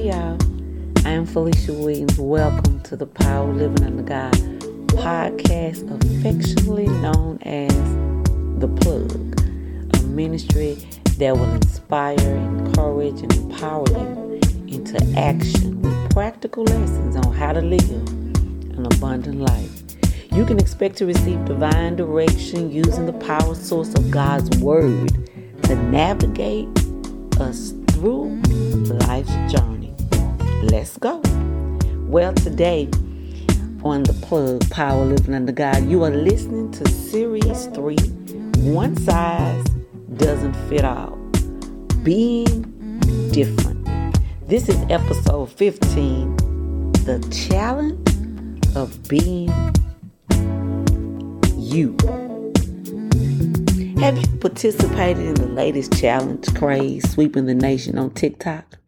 Hey y'all, I am Felicia Williams. Welcome to the Power Living Under God podcast, affectionately known as The Plug, a ministry that will inspire, encourage, and empower you into action with practical lessons on how to live an abundant life. You can expect to receive divine direction using the power source of God's Word to navigate us through life's journey. Let's go. Well, today on the plug, Power Living Under God, you are listening to Series 3 One Size Doesn't Fit All. Being different. This is episode 15 The Challenge of Being You. Have you participated in the latest challenge craze sweeping the nation on TikTok?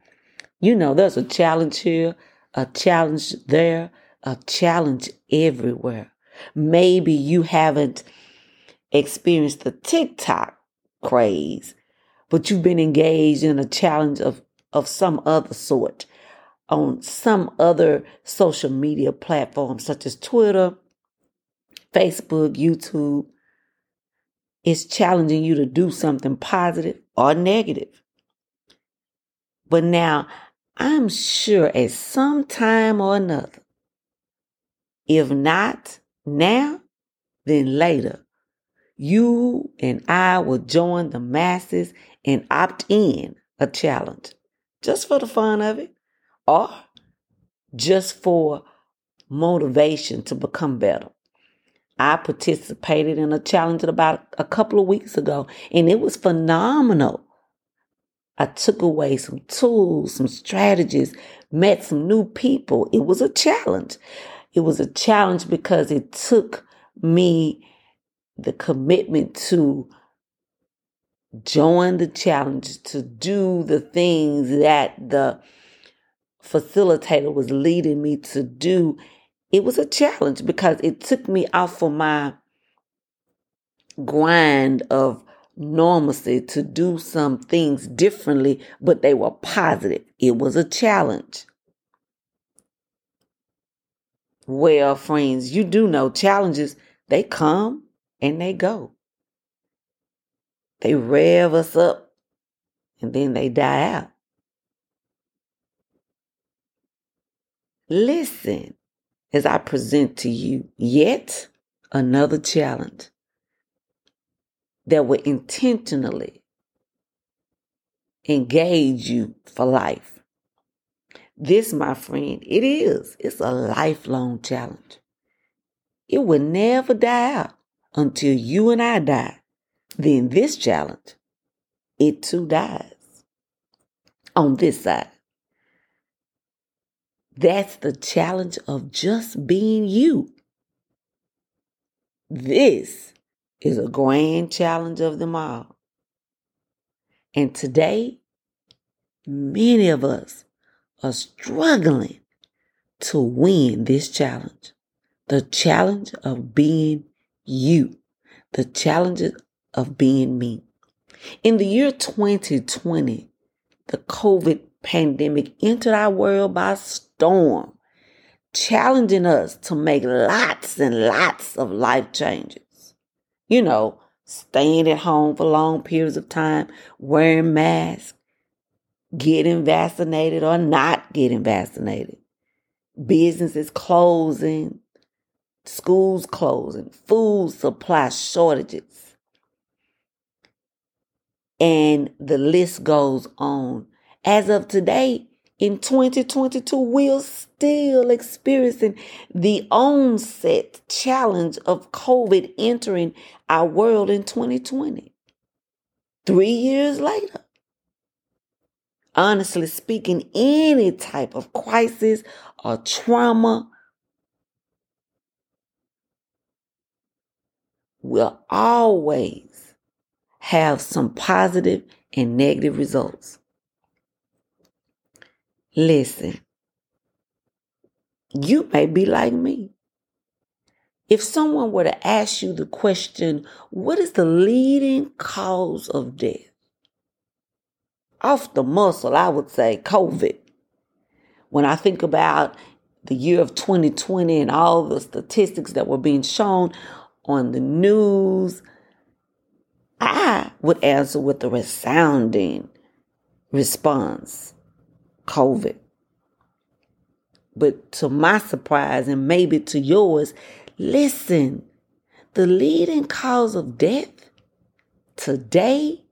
You know, there's a challenge here, a challenge there, a challenge everywhere. Maybe you haven't experienced the TikTok craze, but you've been engaged in a challenge of, of some other sort on some other social media platform, such as Twitter, Facebook, YouTube, It's challenging you to do something positive or negative. But now, I'm sure at some time or another, if not now, then later, you and I will join the masses and opt in a challenge just for the fun of it or just for motivation to become better. I participated in a challenge about a couple of weeks ago, and it was phenomenal. I took away some tools, some strategies, met some new people. It was a challenge. It was a challenge because it took me the commitment to join the challenge, to do the things that the facilitator was leading me to do it was a challenge because it took me off of my grind of normalcy to do some things differently, but they were positive. It was a challenge. Well, friends, you do know challenges, they come and they go. They rev us up and then they die out. Listen, as I present to you yet another challenge that will intentionally engage you for life. This, my friend, it is. It's a lifelong challenge. It will never die out until you and I die. Then this challenge, it too dies on this side. That's the challenge of just being you. This is a grand challenge of them all. And today, many of us are struggling to win this challenge. The challenge of being you. The challenge of being me. In the year 2020, the COVID pandemic entered our world by storm, challenging us to make lots and lots of life changes. You know, staying at home for long periods of time, wearing masks, getting vaccinated or not getting vaccinated, businesses closing, schools closing, food supply shortages. And the list goes on. As of today, in 2022, we're still experiencing the onset challenge of COVID entering our world in 2020. Three years later. Honestly speaking, any type of crisis or trauma will always have some positive and negative results. Listen, you may be like me. If someone were to ask you the question, what is the leading cause of death? Off the muscle, I would say COVID. When I think about the year of 2020 and all the statistics that were being shown on the news, I would answer with a resounding response COVID. But to my surprise, and maybe to yours, listen, the leading cause of death today,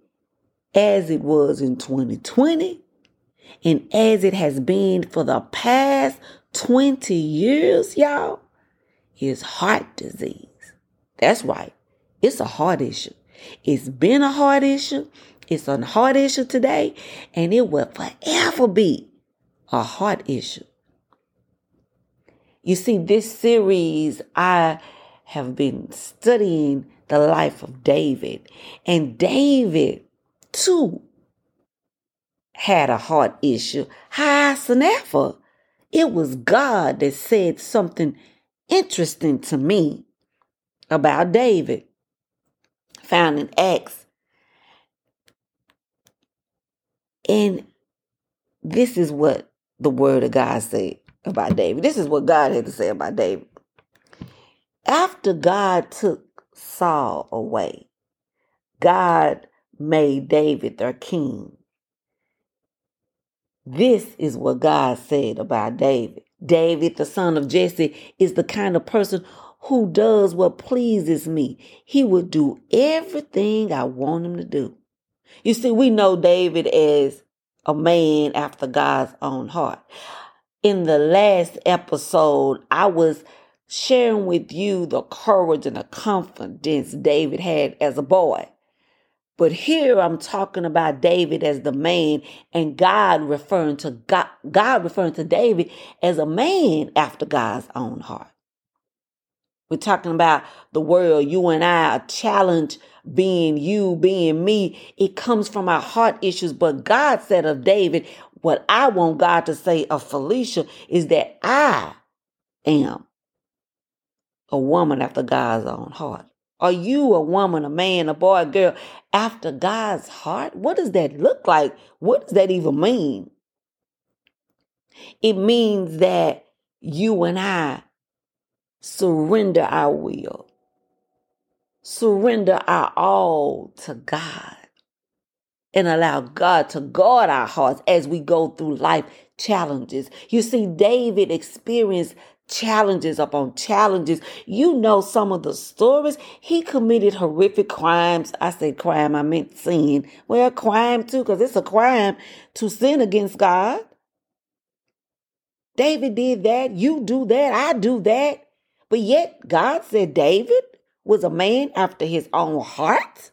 as it was in 2020, and as it has been for the past 20 years, y'all, is heart disease. That's right. It's a heart issue. It's been a heart issue. It's a heart issue today, and it will forever be a heart issue. You see, this series, I have been studying the life of David, and David, too, had a heart issue. Howsoever, it was God that said something interesting to me about David, found in Acts. And this is what the word of God said about David. This is what God had to say about David. After God took Saul away, God made David their king. This is what God said about David. David, the son of Jesse, is the kind of person who does what pleases me. He will do everything I want him to do. You see, we know David as a man after God's own heart. In the last episode, I was sharing with you the courage and the confidence David had as a boy. But here I'm talking about David as the man and God referring to God, God referring to David as a man after God's own heart. We're talking about the world, you and I are challenge being you, being me. It comes from our heart issues. But God said of David, what I want God to say of Felicia is that I am a woman after God's own heart. Are you a woman, a man, a boy, a girl after God's heart? What does that look like? What does that even mean? It means that you and I surrender our will, surrender our all to God, and allow God to guard our hearts as we go through life challenges. You see, David experienced challenges upon challenges. You know some of the stories. He committed horrific crimes. I said crime, I meant sin. Well, crime too, because it's a crime to sin against God. David did that. You do that. I do that. But yet, God said David was a man after his own heart.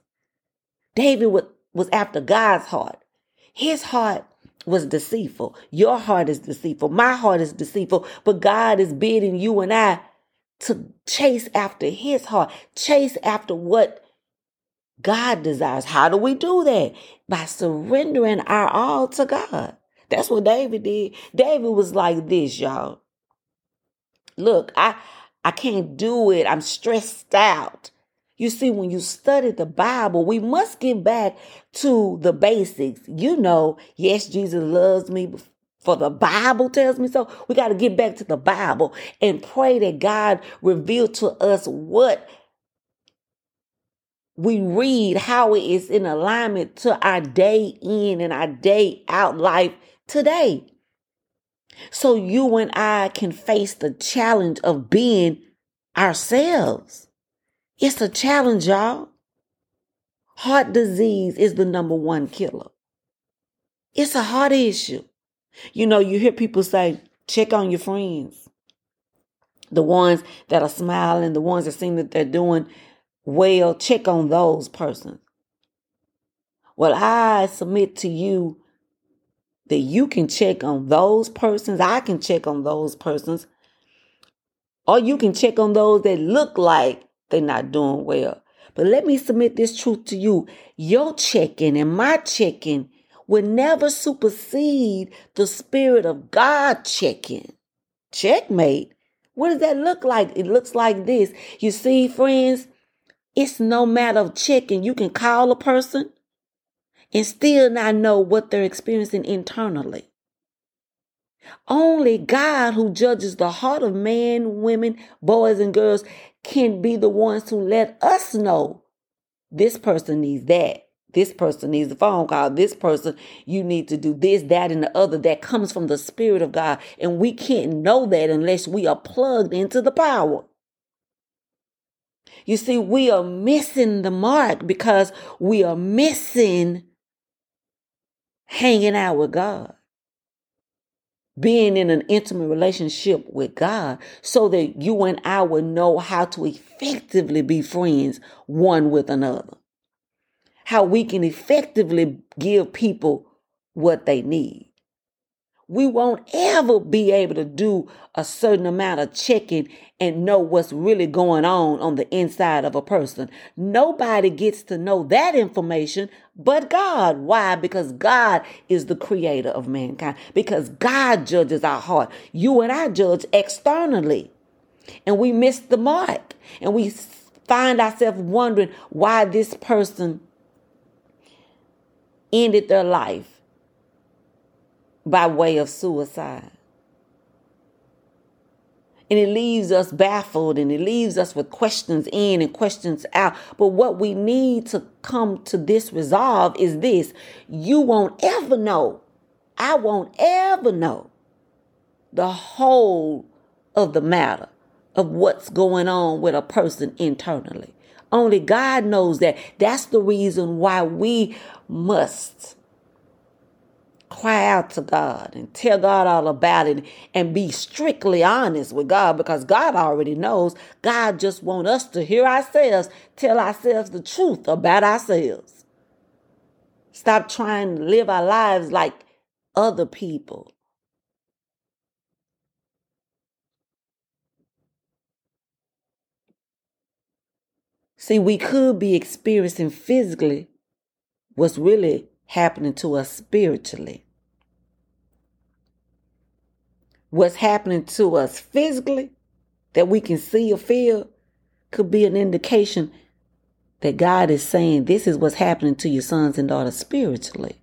David was after God's heart. His heart was deceitful. Your heart is deceitful. My heart is deceitful. But God is bidding you and I to chase after his heart, chase after what God desires. How do we do that? By surrendering our all to God. That's what David did. David was like this, y'all. Look, I I can't do it. I'm stressed out. You see, when you study the Bible, we must get back to the basics. You know, yes, Jesus loves me, for the Bible tells me so. We got to get back to the Bible and pray that God reveal to us what we read, how it is in alignment to our day in and our day out life today. So you and I can face the challenge of being ourselves. It's a challenge, y'all. Heart disease is the number one killer. It's a heart issue. You know, you hear people say, check on your friends. The ones that are smiling, the ones that seem that they're doing well, check on those persons. Well, I submit to you that you can check on those persons. I can check on those persons. Or you can check on those that look like they're not doing well. But let me submit this truth to you. Your checking and my checking will never supersede the Spirit of God checking. Checkmate. What does that look like? It looks like this. You see, friends, it's no matter of checking. You can call a person and still not know what they're experiencing internally. Only God, who judges the heart of men, women, boys, and girls, can be the ones to let us know this person needs that. This person needs a phone call. This person, you need to do this, that, and the other. That comes from the Spirit of God. And we can't know that unless we are plugged into the power. You see, we are missing the mark because we are missing hanging out with God being in an intimate relationship with God so that you and I will know how to effectively be friends one with another. How we can effectively give people what they need we won't ever be able to do a certain amount of checking and know what's really going on on the inside of a person. Nobody gets to know that information but God. Why? Because God is the creator of mankind. Because God judges our heart. You and I judge externally. And we miss the mark. And we find ourselves wondering why this person ended their life by way of suicide. And it leaves us baffled and it leaves us with questions in and questions out. But what we need to come to this resolve is this you won't ever know, I won't ever know the whole of the matter of what's going on with a person internally. Only God knows that. That's the reason why we must cry out to God and tell God all about it and be strictly honest with God because God already knows. God just want us to hear ourselves tell ourselves the truth about ourselves. Stop trying to live our lives like other people. See, we could be experiencing physically what's really happening to us spiritually. What's happening to us physically that we can see or feel could be an indication that God is saying this is what's happening to your sons and daughters spiritually.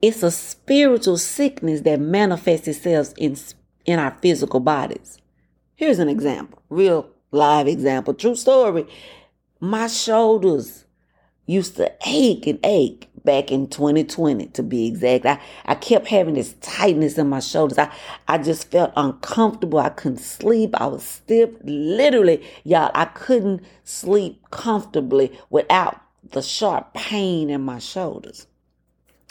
It's a spiritual sickness that manifests itself in, in our physical bodies. Here's an example, real live example, true story. My shoulders used to ache and ache back in 2020 to be exact. I, I kept having this tightness in my shoulders. I, I just felt uncomfortable. I couldn't sleep. I was stiff. Literally, y'all, I couldn't sleep comfortably without the sharp pain in my shoulders.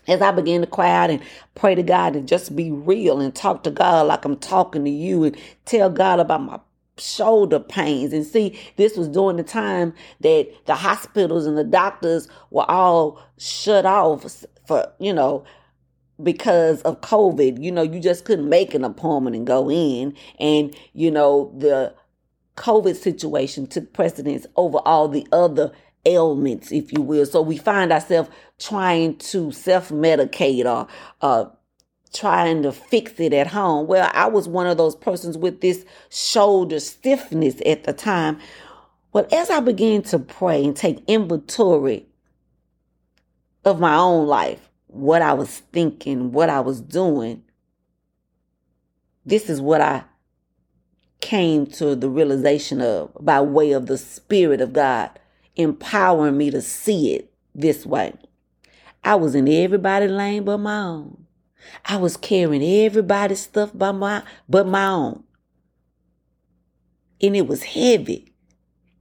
As I began to cry out and pray to God and just be real and talk to God like I'm talking to you and tell God about my shoulder pains. And see, this was during the time that the hospitals and the doctors were all shut off for, you know, because of COVID. You know, you just couldn't make an appointment and go in. And, you know, the COVID situation took precedence over all the other ailments, if you will. So we find ourselves trying to self medicate or, uh, trying to fix it at home. Well, I was one of those persons with this shoulder stiffness at the time. Well, as I began to pray and take inventory of my own life, what I was thinking, what I was doing, this is what I came to the realization of by way of the Spirit of God empowering me to see it this way. I was in everybody's lane but my own. I was carrying everybody's stuff by my but my own. And it was heavy.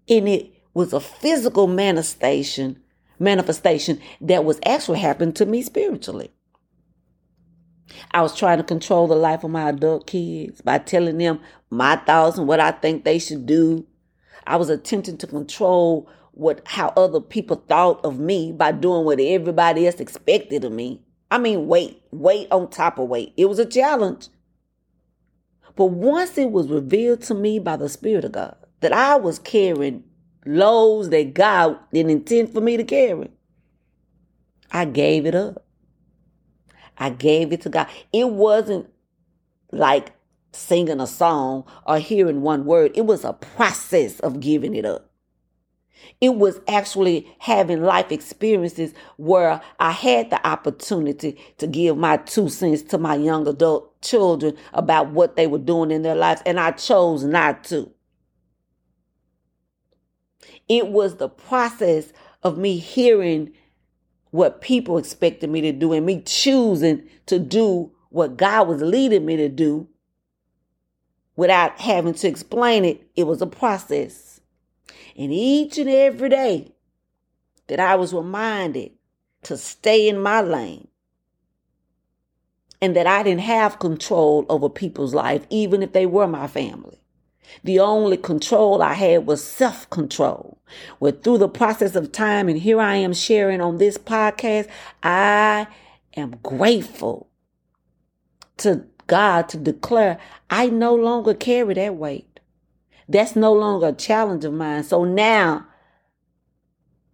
And it was a physical manifestation, manifestation that was actually happening to me spiritually. I was trying to control the life of my adult kids by telling them my thoughts and what I think they should do. I was attempting to control what how other people thought of me by doing what everybody else expected of me. I mean, weight, weight on top of weight. It was a challenge. But once it was revealed to me by the Spirit of God that I was carrying loads that God didn't intend for me to carry, I gave it up. I gave it to God. It wasn't like singing a song or hearing one word, it was a process of giving it up. It was actually having life experiences where I had the opportunity to give my two cents to my young adult children about what they were doing in their lives, and I chose not to. It was the process of me hearing what people expected me to do and me choosing to do what God was leading me to do without having to explain it. It was a process. And each and every day that I was reminded to stay in my lane and that I didn't have control over people's life, even if they were my family. The only control I had was self control. Well, through the process of time, and here I am sharing on this podcast, I am grateful to God to declare I no longer carry that weight. That's no longer a challenge of mine. So now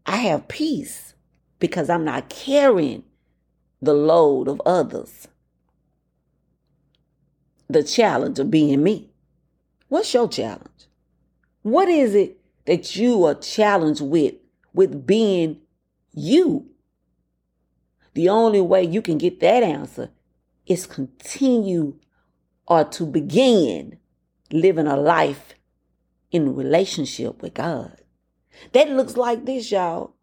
I have peace because I'm not carrying the load of others. The challenge of being me. What's your challenge? What is it that you are challenged with, with being you? The only way you can get that answer is continue or to begin living a life in relationship with God. That looks like this, y'all.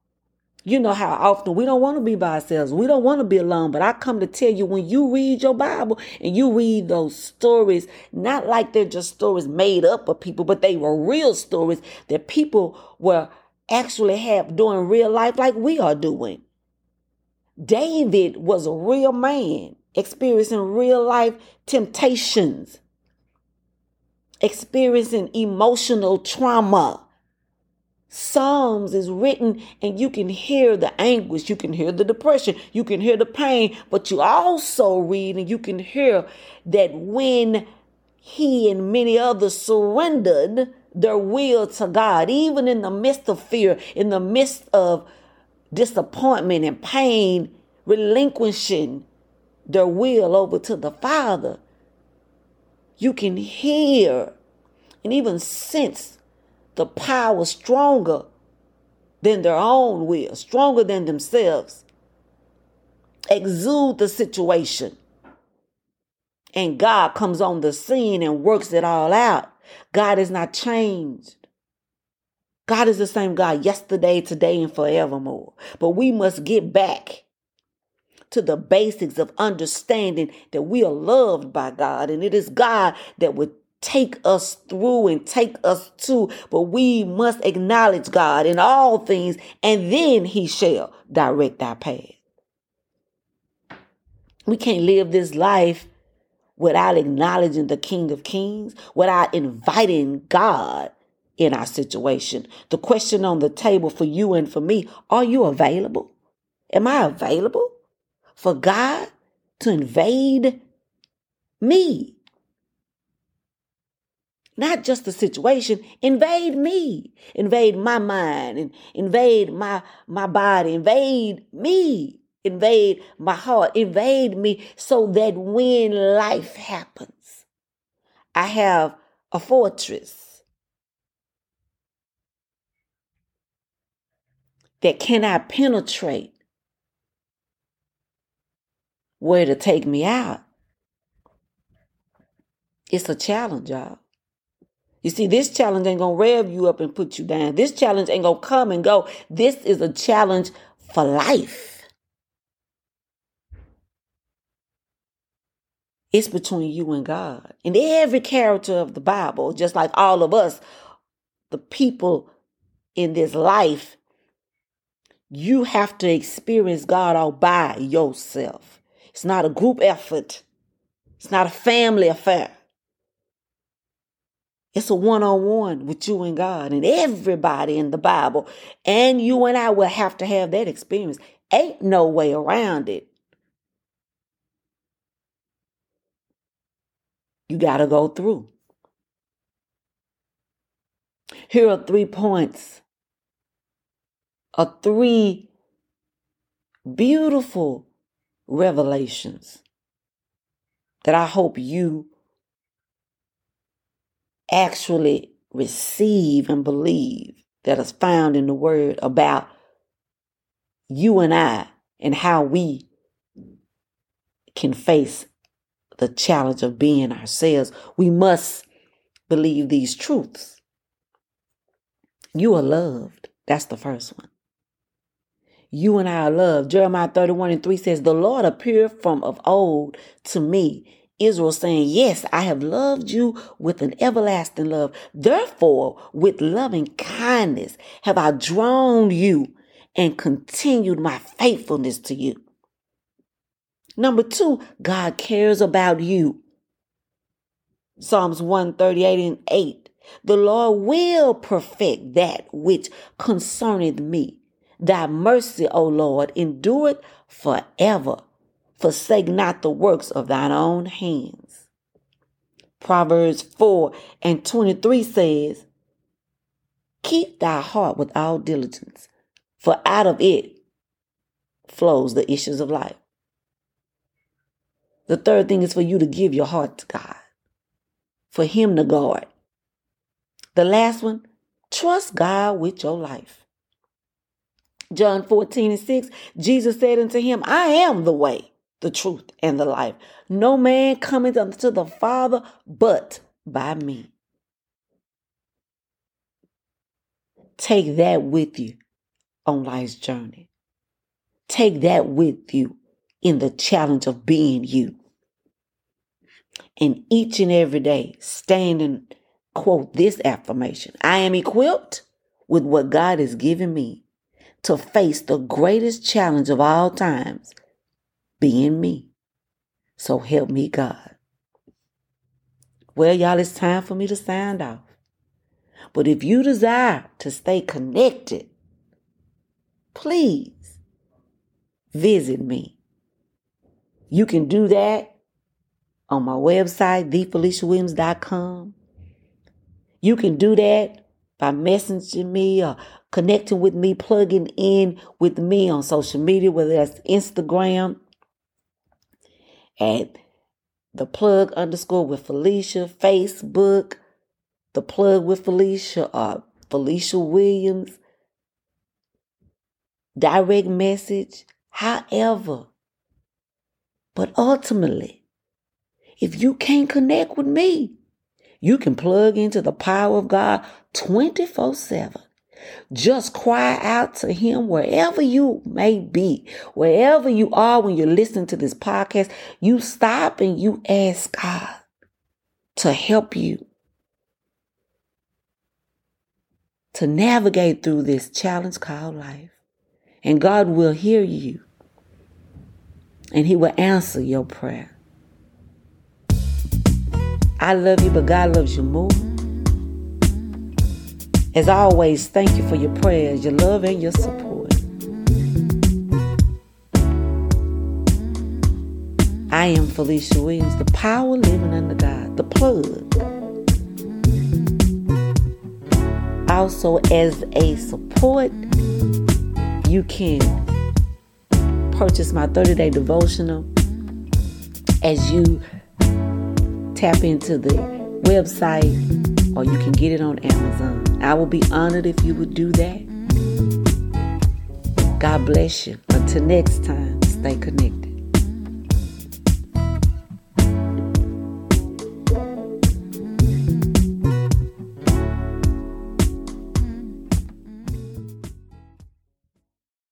You know how often we don't want to be by ourselves. We don't want to be alone. But I come to tell you when you read your Bible and you read those stories, not like they're just stories made up of people, but they were real stories that people were actually have doing real life like we are doing. David was a real man experiencing real life temptations, experiencing emotional trauma. Psalms is written and you can hear the anguish, you can hear the depression, you can hear the pain, but you also read and you can hear that when he and many others surrendered their will to God, even in the midst of fear, in the midst of disappointment and pain, relinquishing their will over to the Father, you can hear and even sense the power stronger than their own will, stronger than themselves. Exude the situation. And God comes on the scene and works it all out. God is not changed. God is the same God yesterday, today, and forevermore. But we must get back to the basics of understanding that we are loved by God and it is God that would take us through and take us to, but we must acknowledge God in all things, and then He shall direct our path. We can't live this life without acknowledging the King of Kings, without inviting God in our situation. The question on the table for you and for me are you available? Am I available for God to invade me? not just the situation invade me. Invade my mind and invade my my body. Invade me. Invade my heart. Invade me so that when life happens i have a fortress that cannot penetrate where to take me out it's a challenge y'all you see, this challenge ain't gonna rev you up and put you down. This challenge ain't gonna come and go. This is a challenge for life. It's between you and God. And every character of the Bible, just like all of us, the people in this life, you have to experience God all by yourself. It's not a group effort. It's not a family affair. It's a one on one with you and God and everybody in the Bible. And you and I will have to have that experience. Ain't no way around it. You got to go through. Here are three points, are three beautiful revelations that I hope you actually receive and believe that is found in the Word about you and I and how we can face the challenge of being ourselves. We must believe these truths. You are loved. That's the first one. You and I are loved. Jeremiah 31 and 3 says, The Lord appeared from of old to me. Israel saying, Yes, I have loved you with an everlasting love. Therefore, with loving kindness have I drawn you and continued my faithfulness to you. Number two, God cares about you. Psalms 138 and 8. The Lord will perfect that which concerneth me. Thy mercy, O Lord, endure endureth forever. Forsake not the works of thine own hands. Proverbs 4 and 23 says, Keep thy heart with all diligence, for out of it flows the issues of life. The third thing is for you to give your heart to God, for Him to guard. The last one, trust God with your life. John 14 and 6, Jesus said unto him, I am the way, the truth, and the life. No man cometh unto the Father but by me. Take that with you on life's journey. Take that with you in the challenge of being you. And each and every day, stand and quote this affirmation I am equipped with what God has given me to face the greatest challenge of all times being me. So help me, God. Well, y'all, it's time for me to sign off. But if you desire to stay connected, please visit me. You can do that on my website, thefeliciawilliams.com. You can do that by messaging me or connecting with me, plugging in with me on social media, whether that's Instagram at the plug underscore with Felicia, Facebook, the plug with Felicia, or Felicia Williams, direct message, however. But ultimately, if you can't connect with me, you can plug into the power of God 24 7 just cry out to Him wherever you may be, wherever you are when you're listening to this podcast. You stop and you ask God to help you to navigate through this challenge called life. And God will hear you and He will answer your prayer. I love you, but God loves you more. As always, thank you for your prayers, your love, and your support. I am Felicia Williams, the power living under God, the plug. Also, as a support, you can purchase my 30 day devotional as you tap into the website or you can get it on Amazon. I will be honored if you would do that. Mm-hmm. God bless you. Until next time, stay connected.